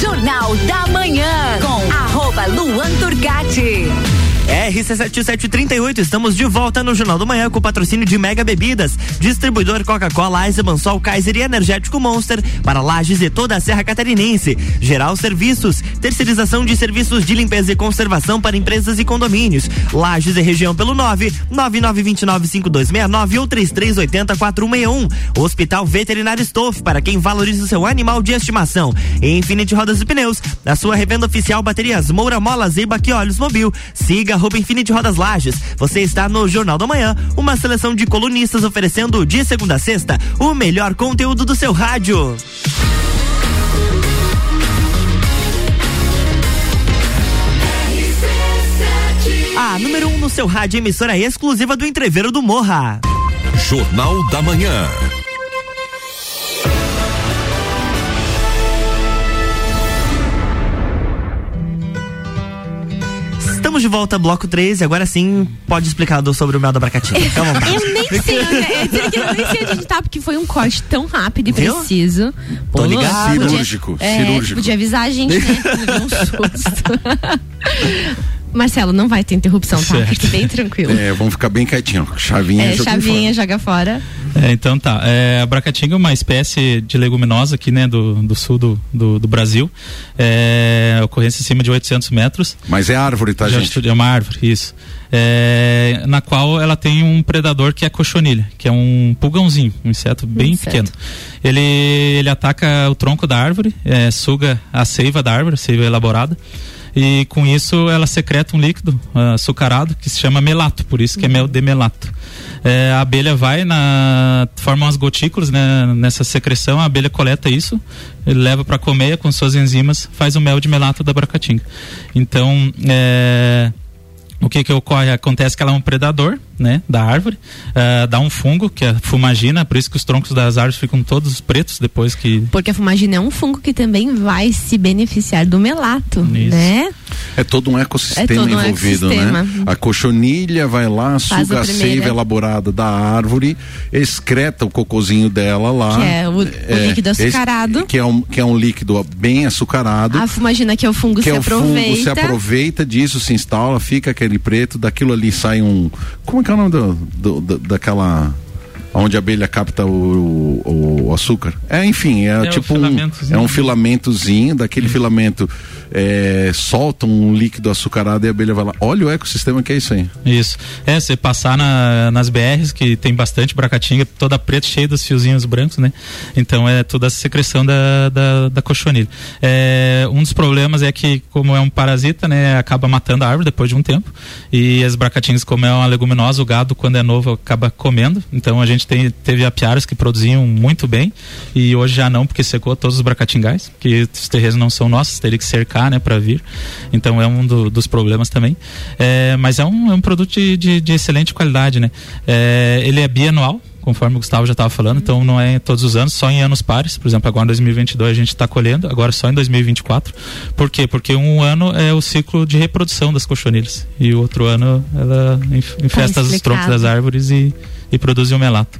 Jornal da Manhã com arroba Luan Turcati. RC7738, estamos de volta no Jornal do Manhã com o patrocínio de Mega Bebidas, distribuidor Coca-Cola, Eisenbahn, Sol, Kaiser e Energético Monster para Lages e toda a Serra Catarinense. Geral Serviços, terceirização de serviços de limpeza e conservação para empresas e condomínios. Lages e região pelo 9 99295269 ou 33804161. Hospital Veterinário Stoff para quem valoriza o seu animal de estimação. E Infinity Rodas e Pneus, a sua revenda oficial baterias Moura Molas e Baquiolhos Mobil. Siga arroba Infinity Rodas Lages. Você está no Jornal da Manhã, uma seleção de colunistas oferecendo de segunda a sexta o melhor conteúdo do seu rádio. A número 1 um no seu rádio, emissora exclusiva do Entreveiro do Morra. Jornal da Manhã. Estamos de volta, bloco 3, e agora sim pode explicar do, sobre o mel da Bracatinga. (laughs) eu nem sei onde, é, eu nem sei onde tá, porque foi um corte tão rápido e Viu? preciso. Pô, Tô ligado. Cirúrgico, podia, cirúrgico. É, podia avisar a gente, né? (laughs) um susto. (laughs) Marcelo, não vai ter interrupção, tá? Certo. Fique bem tranquilo. É, vamos ficar bem quietinho. Chavinha, é, joga chavinha, fora. joga fora. É, então tá. É, a bracatinga é uma espécie de leguminosa aqui, né, do, do sul do, do, do Brasil. É, ocorrência acima de 800 metros. Mas é árvore, tá, Já gente? É uma árvore, isso. É, na qual ela tem um predador que é a cochonilha, que é um pulgãozinho, um inseto bem inseto. pequeno. Ele, ele ataca o tronco da árvore, é, suga a seiva da árvore, seiva elaborada e com isso ela secreta um líquido uh, açucarado que se chama melato, por isso que é mel de melato. É, a abelha vai na forma umas gotículas né, nessa secreção, a abelha coleta isso, leva para colmeia com suas enzimas, faz o mel de melato da bracatinga. Então, é, o que que ocorre? Acontece que ela é um predador, né, da árvore, uh, dá um fungo, que é a fumagina, por isso que os troncos das árvores ficam todos pretos depois que... Porque a fumagina é um fungo que também vai se beneficiar do melato, isso. né? É todo um ecossistema é todo um envolvido, né? ecossistema. né? A cochonilha vai lá, Faz suga a, a seiva elaborada da árvore, excreta o cocozinho dela lá. Que é o, é, o líquido açucarado. Esse, que, é um, que é um líquido bem açucarado. A fumagina que é o fungo que se é o aproveita. fungo se aproveita disso, se instala, fica aquele preto, daquilo ali sai um... Como é que é o nome do, do, do daquela onde a abelha capta o, o, o açúcar. É, enfim, é, é tipo um, é um filamentozinho, daquele hum. filamento é, solta um líquido açucarado e a abelha vai lá. Olha o ecossistema que é isso aí. Isso. É, você passar na, nas BRs, que tem bastante bracatinga, toda preta, cheia dos fiozinhos brancos, né? Então é toda a secreção da, da, da cochonilha. É, um dos problemas é que, como é um parasita, né, acaba matando a árvore depois de um tempo. E as bracatingas, como é uma leguminosa, o gado, quando é novo, acaba comendo. Então a gente tem, teve apiários que produziam muito bem e hoje já não, porque secou todos os bracatingais, que os terrenos não são nossos, teria que cercar né, para vir. Então é um do, dos problemas também. É, mas é um, é um produto de, de, de excelente qualidade, né? É, ele é bianual, conforme o Gustavo já estava falando, então não é todos os anos, só em anos pares. Por exemplo, agora em 2022 a gente está colhendo, agora só em 2024. Por quê? Porque um ano é o ciclo de reprodução das cochonilhas e o outro ano ela infesta os troncos das árvores e, e produz o melato.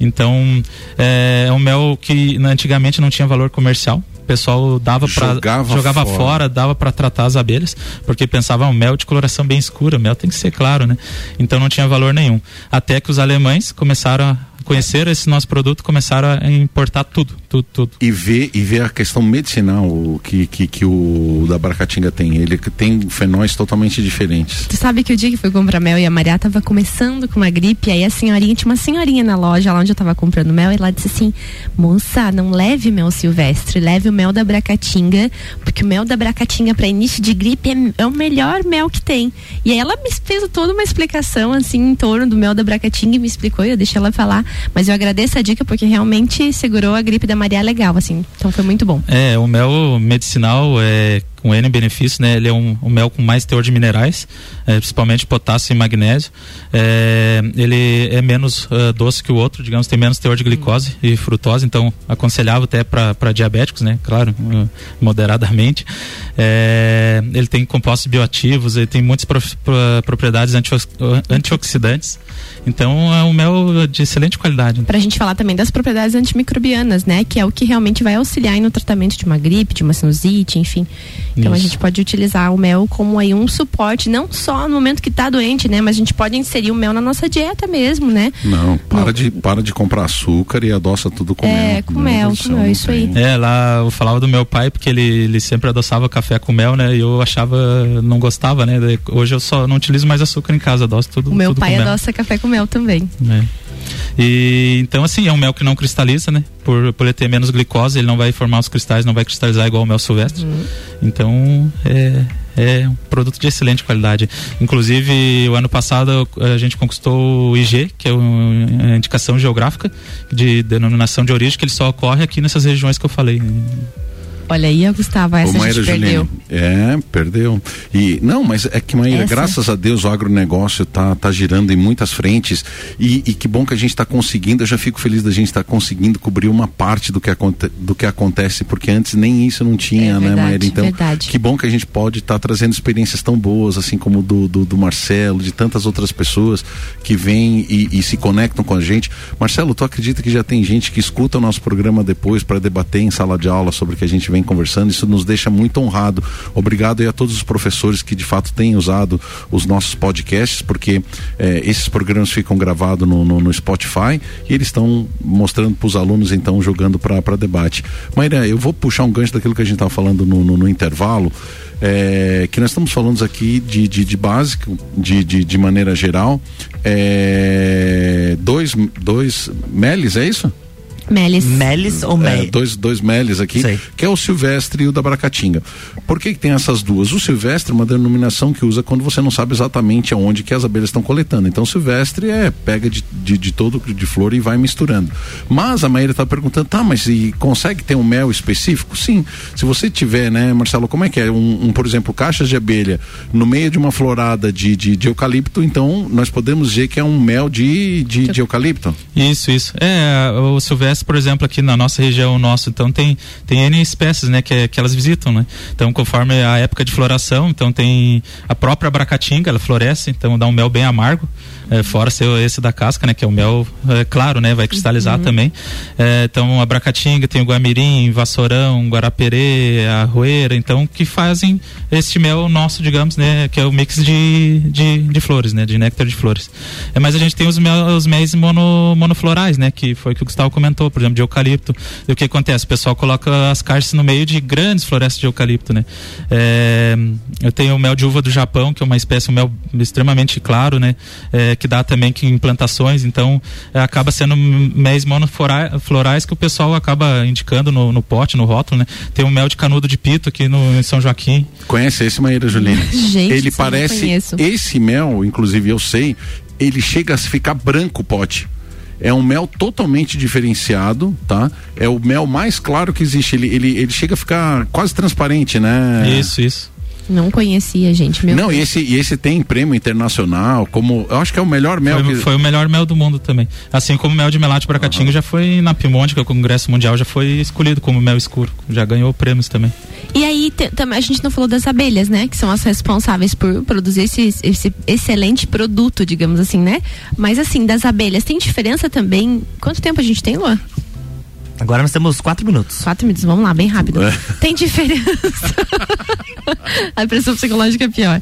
Então é, é um mel que antigamente não tinha valor comercial, o pessoal dava para jogava, jogava fora. fora. dava para tratar as abelhas, porque pensava, um mel de coloração bem escura, mel tem que ser claro, né? Então não tinha valor nenhum. Até que os alemães começaram a conheceram esse nosso produto, começaram a importar tudo, tudo, tudo. E ver, e ver a questão medicinal que, que, que o da Bracatinga tem. Ele tem fenóis totalmente diferentes. Tu sabe que o dia que foi comprar mel e a Maria tava começando com uma gripe, aí a senhorinha, tinha uma senhorinha na loja lá onde eu tava comprando mel, e ela disse assim: moça, não leve mel silvestre, leve o mel da Bracatinga, porque o mel da Bracatinga para início de gripe é, é, o melhor mel que tem. E aí ela me fez toda uma explicação assim em torno do mel da Bracatinga e me explicou, e eu deixei ela falar. Mas eu agradeço a dica porque realmente segurou a gripe da Maria legal, assim. Então foi muito bom. É, o mel medicinal é com N benefícios, né? Ele é um, um, mel com mais teor de minerais, é, principalmente potássio e magnésio. É, ele é menos uh, doce que o outro, digamos, tem menos teor de glicose e frutose, então aconselhável até para diabéticos, né? Claro, uh, moderadamente. É, ele tem compostos bioativos, ele tem muitas pro, pro, propriedades antioxidantes. Então é um mel de excelente qualidade. Para a gente falar também das propriedades antimicrobianas, né? Que é o que realmente vai auxiliar no tratamento de uma gripe, de uma sinusite, enfim. Então Isso. a gente pode utilizar o mel como aí um suporte, não só no momento que está doente, né? Mas a gente pode inserir o mel na nossa dieta mesmo, né? Não, para, no... de, para de comprar açúcar e adoça tudo com é, mel. É, com mel, com mel, isso aí. É, lá eu falava do meu pai, porque ele, ele sempre adoçava café com mel, né? E eu achava, não gostava, né? Hoje eu só não utilizo mais açúcar em casa, adoço tudo O meu tudo pai adoça café com mel também. É. E então assim, é um mel que não cristaliza, né? Por, por ele ter menos glicose, ele não vai formar os cristais, não vai cristalizar igual o mel silvestre. Uhum. Então, é, é um produto de excelente qualidade. Inclusive, o ano passado a gente conquistou o IG, que é uma indicação geográfica de denominação de origem, que ele só ocorre aqui nessas regiões que eu falei. Olha aí, Gustavo, essa a gente perdeu. É, perdeu. E não, mas é que Maíra, essa... graças a Deus o agronegócio tá tá girando em muitas frentes e, e que bom que a gente está conseguindo. Eu já fico feliz da gente estar tá conseguindo cobrir uma parte do que, aconte, do que acontece, porque antes nem isso não tinha, é né, verdade, né, Maíra? Então, verdade. que bom que a gente pode estar tá trazendo experiências tão boas, assim como do, do, do, Marcelo, de tantas outras pessoas que vêm e, e se conectam com a gente. Marcelo, tu acredita que já tem gente que escuta o nosso programa depois para debater em sala de aula sobre o que a gente vem conversando, isso nos deixa muito honrado. Obrigado aí a todos os professores que de fato têm usado os nossos podcasts, porque eh, esses programas ficam gravados no, no, no, Spotify e eles estão mostrando para os alunos, então, jogando para debate. Maíra, eu vou puxar um gancho daquilo que a gente estava falando no, no, no intervalo. É, que nós estamos falando aqui de, de, de básico, de, de, de maneira geral. É, dois, dois meles, é isso? Melis. Melis ou Mel? É, dois, dois Melis aqui, Sei. que é o Silvestre e o da Bracatinga. Por que, que tem essas duas? O Silvestre é uma denominação que usa quando você não sabe exatamente aonde que as abelhas estão coletando. Então, Silvestre é pega de, de, de todo de flor e vai misturando. Mas a Maíra está perguntando, tá, mas e consegue ter um mel específico? Sim. Se você tiver, né, Marcelo, como é que é? Um, um por exemplo, caixas de abelha no meio de uma florada de, de, de, eucalipto, então nós podemos dizer que é um mel de, de, de eucalipto? Isso, isso. É, o Silvestre por exemplo, aqui na nossa região, nosso, então tem, tem N espécies, né, que, que elas visitam, né? Então, conforme a época de floração, então tem a própria abracatinga, ela floresce, então dá um mel bem amargo é, fora ser esse da casca, né? Que é o mel, é, claro, né? Vai cristalizar uhum. também. É, então, a Bracatinga, tem o Guamirim, Vassourão, Guarapere, a Roeira, então, que fazem este mel nosso, digamos, né? Que é o mix de, de, de flores, né? De néctar de flores. É, mas a gente tem os, mel, os méis mono, monoflorais, né? Que foi o que o Gustavo comentou, por exemplo, de eucalipto. E o que acontece? O pessoal coloca as caixas no meio de grandes florestas de eucalipto, né? É, eu tenho o mel de uva do Japão, que é uma espécie, um mel extremamente claro, né? É, que dá também que implantações, então é, acaba sendo méis monoflorais que o pessoal acaba indicando no, no, pote, no rótulo, né? Tem um mel de canudo de pito aqui no em São Joaquim. Conhece esse, Maíra Julina? (laughs) Gente, ele parece esse mel, inclusive eu sei, ele chega a ficar branco o pote. É um mel totalmente diferenciado, tá? É o mel mais claro que existe. Ele, ele, ele chega a ficar quase transparente, né? Isso, isso. Não conhecia, gente. Meu não, e esse, e esse tem prêmio internacional, como. Eu acho que é o melhor mel. Foi, que... foi o melhor mel do mundo também. Assim como o mel de Melate Bracatinga uhum. já foi na Pimonte, que é o Congresso Mundial, já foi escolhido como mel escuro. Já ganhou prêmios também. E aí, a gente não falou das abelhas, né? Que são as responsáveis por produzir esse, esse excelente produto, digamos assim, né? Mas assim, das abelhas, tem diferença também? Quanto tempo a gente tem, Luan? Agora nós temos quatro minutos. Quatro minutos, vamos lá, bem rápido. É. Tem diferença. (laughs) a pressão psicológica é pior.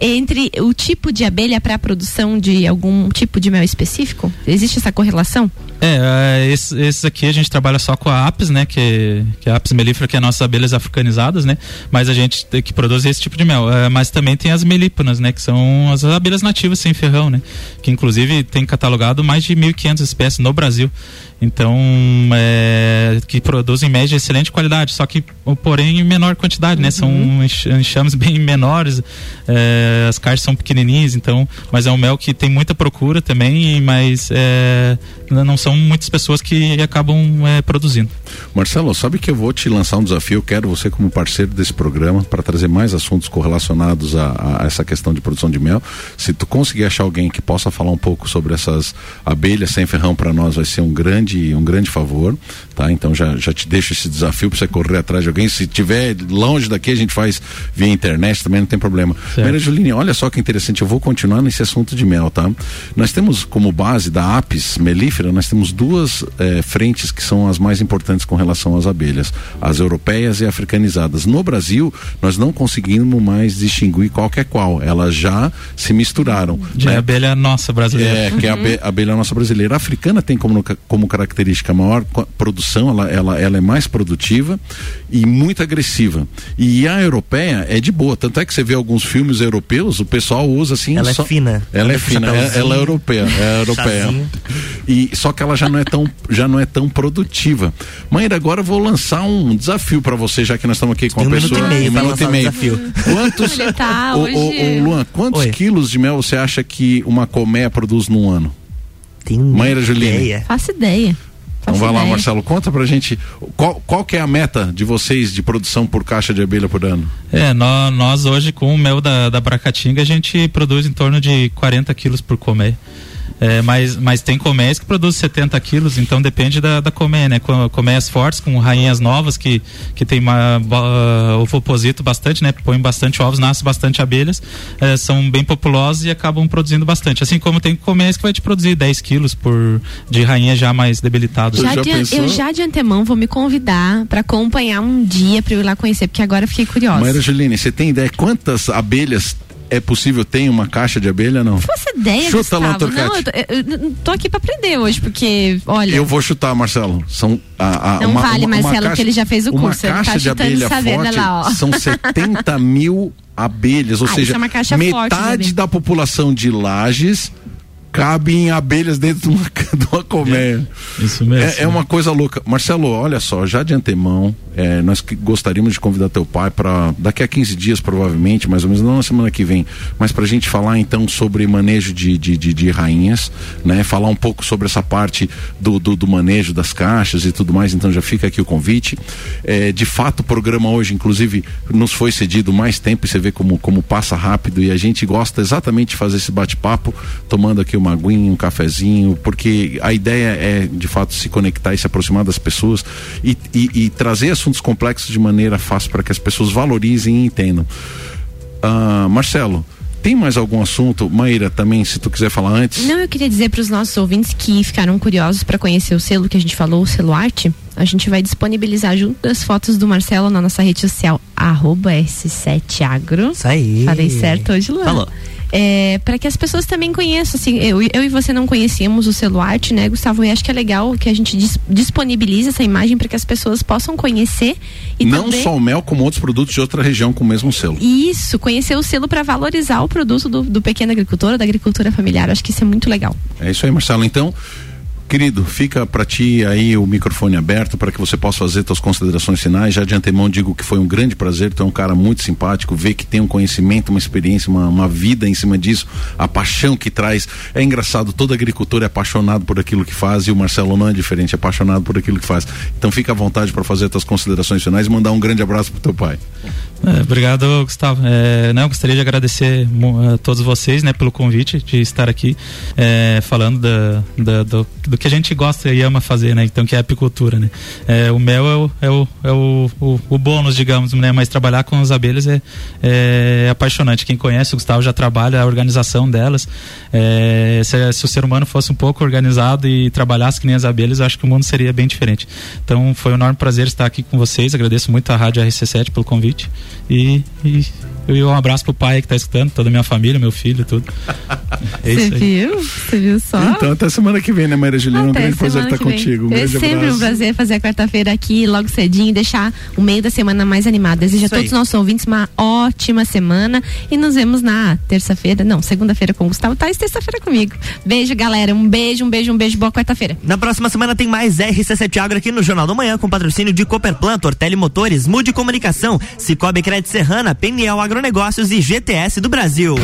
Entre o tipo de abelha para a produção de algum tipo de mel específico? Existe essa correlação? É, esses, é, esses aqui a gente trabalha só com a apis, né? Que, que é a apis melífera, que é nossas abelhas africanizadas, né? Mas a gente que produz esse tipo de mel. É, mas também tem as melíponas, né? Que são as abelhas nativas sem ferrão, né? Que inclusive tem catalogado mais de 1.500 espécies no Brasil. Então, é, que produzem em média excelente qualidade, só que, porém, em menor quantidade, né? São uhum. enxames bem menores, é, as caixas são pequenininhas, então, mas é um mel que tem muita procura também, mas é, não são muitas pessoas que acabam é, produzindo. Marcelo, sabe que eu vou te lançar um desafio, eu quero você como parceiro desse programa para trazer mais assuntos correlacionados a, a, essa questão de produção de mel. Se tu conseguir achar alguém que possa falar um pouco sobre essas abelhas sem ferrão para nós, vai ser um grande grande, um grande favor, tá? Então já, já te deixo esse desafio para você correr atrás de alguém. Se tiver longe daqui, a gente faz via internet, também não tem problema. Maria Juline, olha só que interessante, eu vou continuar nesse assunto de mel, tá? Nós temos como base da apis melífera, nós temos duas eh, frentes que são as mais importantes com relação às abelhas, as europeias e africanizadas. No Brasil, nós não conseguimos mais distinguir qualquer é qual, elas já se misturaram. Já né? é a abelha nossa brasileira. É, que é a abelha, a abelha nossa brasileira. A africana tem como, como característica maior produção, ela, ela, ela é mais produtiva e muito agressiva. E a europeia é de boa, tanto é que você vê alguns filmes europeus, o pessoal usa assim. Ela é só... é fina. Ela, é fina, é, ela é europeia, é (laughs) europeia. e só que ela já não é tão, já não é tão produtiva. Mãe, agora eu vou lançar um desafio para você, já que nós estamos aqui com Tem a um pessoa. Minuto e meio um minuto e meio. Desafio. Quantos? tá, hoje... o, o, Luan, quantos Oi. quilos de mel você acha que uma colmeia produz num ano? Tem Maíra Juline. Faço ideia. Então vai lá, Marcelo, conta pra gente qual, qual que é a meta de vocês de produção por caixa de abelha por ano? É, nós, nós hoje com o mel da, da Bracatinga a gente produz em torno de 40 quilos por colmeia. É, mas, mas tem colmeias que produzem 70 quilos, então depende da, da colmeia, né? Colmeias fortes, com rainhas novas que, que tem uma, uh, ovoposito bastante, né? Põem bastante ovos, nascem bastante abelhas, é, são bem populosas e acabam produzindo bastante. Assim como tem colmeias que vai te produzir 10 quilos por, de rainha já mais debilitadas. Já, já de, eu já de antemão vou me convidar para acompanhar um dia para eu ir lá conhecer, porque agora fiquei curiosa. Maíra Juline, você tem ideia quantas abelhas é possível ter uma caixa de abelha, não? Faça ideia, Chuta Gustavo. lá, Não, eu tô, eu tô aqui para aprender hoje, porque, olha... Eu vou chutar, Marcelo. São a, a, não uma, vale, uma, Marcelo, caixa, que ele já fez o curso. Uma caixa tá de abelha forte lá, são 70 mil (laughs) abelhas, ou ah, seja, é metade da população de Lages cabem abelhas dentro de uma, (laughs) de uma colmeia. É, isso mesmo. É, é, uma coisa louca. Marcelo, olha só, já de antemão, é, nós gostaríamos de convidar teu pai para daqui a 15 dias, provavelmente, mais ou menos, não na semana que vem, mas para a gente falar então sobre manejo de, de, de, de, rainhas, né? Falar um pouco sobre essa parte do, do, do, manejo das caixas e tudo mais, então já fica aqui o convite. É, de fato, o programa hoje, inclusive, nos foi cedido mais tempo e você vê como, como passa rápido e a gente gosta exatamente de fazer esse bate-papo, tomando aqui o uma aguinha, um cafezinho, porque a ideia é de fato se conectar e se aproximar das pessoas e, e, e trazer assuntos complexos de maneira fácil para que as pessoas valorizem e entendam. Uh, Marcelo, tem mais algum assunto, Maíra, também, se tu quiser falar antes? Não, eu queria dizer para os nossos ouvintes que ficaram curiosos para conhecer o selo que a gente falou, o selo arte. A gente vai disponibilizar junto as fotos do Marcelo na nossa rede social, arroba S7agro. Isso aí. Falei certo hoje, Luan. Falou é, para que as pessoas também conheçam. Assim, eu, eu e você não conhecíamos o Celuarte, né, Gustavo? E acho que é legal que a gente dis, disponibilize essa imagem para que as pessoas possam conhecer. E não também... só o mel, como outros produtos de outra região com o mesmo selo. Isso, conhecer o selo para valorizar o produto do, do pequeno agricultor, da agricultura familiar. Acho que isso é muito legal. É isso aí, Marcelo. Então. Querido, fica para ti aí o microfone aberto para que você possa fazer suas considerações finais. Já de antemão digo que foi um grande prazer, tu é um cara muito simpático, ver que tem um conhecimento, uma experiência, uma, uma vida em cima disso, a paixão que traz. É engraçado, todo agricultor é apaixonado por aquilo que faz e o Marcelo não é diferente, é apaixonado por aquilo que faz. Então fica à vontade para fazer tuas considerações finais e mandar um grande abraço pro teu pai. É, obrigado, Gustavo. É, não, gostaria de agradecer a todos vocês, né, pelo convite de estar aqui é, falando da, da, do, do, que a gente gosta e ama fazer, né? Então, que é a apicultura, né? É, o mel é o, é, o, é o, o, o, bônus, digamos, né? Mas trabalhar com as abelhas é, é, apaixonante. Quem conhece o Gustavo já trabalha a organização delas. É, se, se, o ser humano fosse um pouco organizado e trabalhasse que nem as abelhas, eu acho que o mundo seria bem diferente. Então, foi um enorme prazer estar aqui com vocês. Agradeço muito à Rádio RC7 pelo convite. E, e eu um abraço pro pai que tá escutando, toda a minha família, meu filho, tudo. É Você viu? Você viu só? Então, até semana que vem, né, Maria Juliana? Um grande prazer estar contigo. Um é sempre abraço. um prazer fazer a quarta-feira aqui, logo cedinho, e deixar o meio da semana mais animado. Desejo a todos os nossos ouvintes uma ótima semana e nos vemos na terça-feira, não, segunda-feira com o Gustavo Tais, terça-feira comigo. Beijo, galera. Um beijo, um beijo, um beijo. Boa quarta-feira. Na próxima semana tem mais RC7 Agro aqui no Jornal da Manhã com patrocínio de Cooperplan, Tortelli Motores, Mude Comunicação, Cicobi Crédito Serrana, Peniel Agronegócios e GTS do Brasil.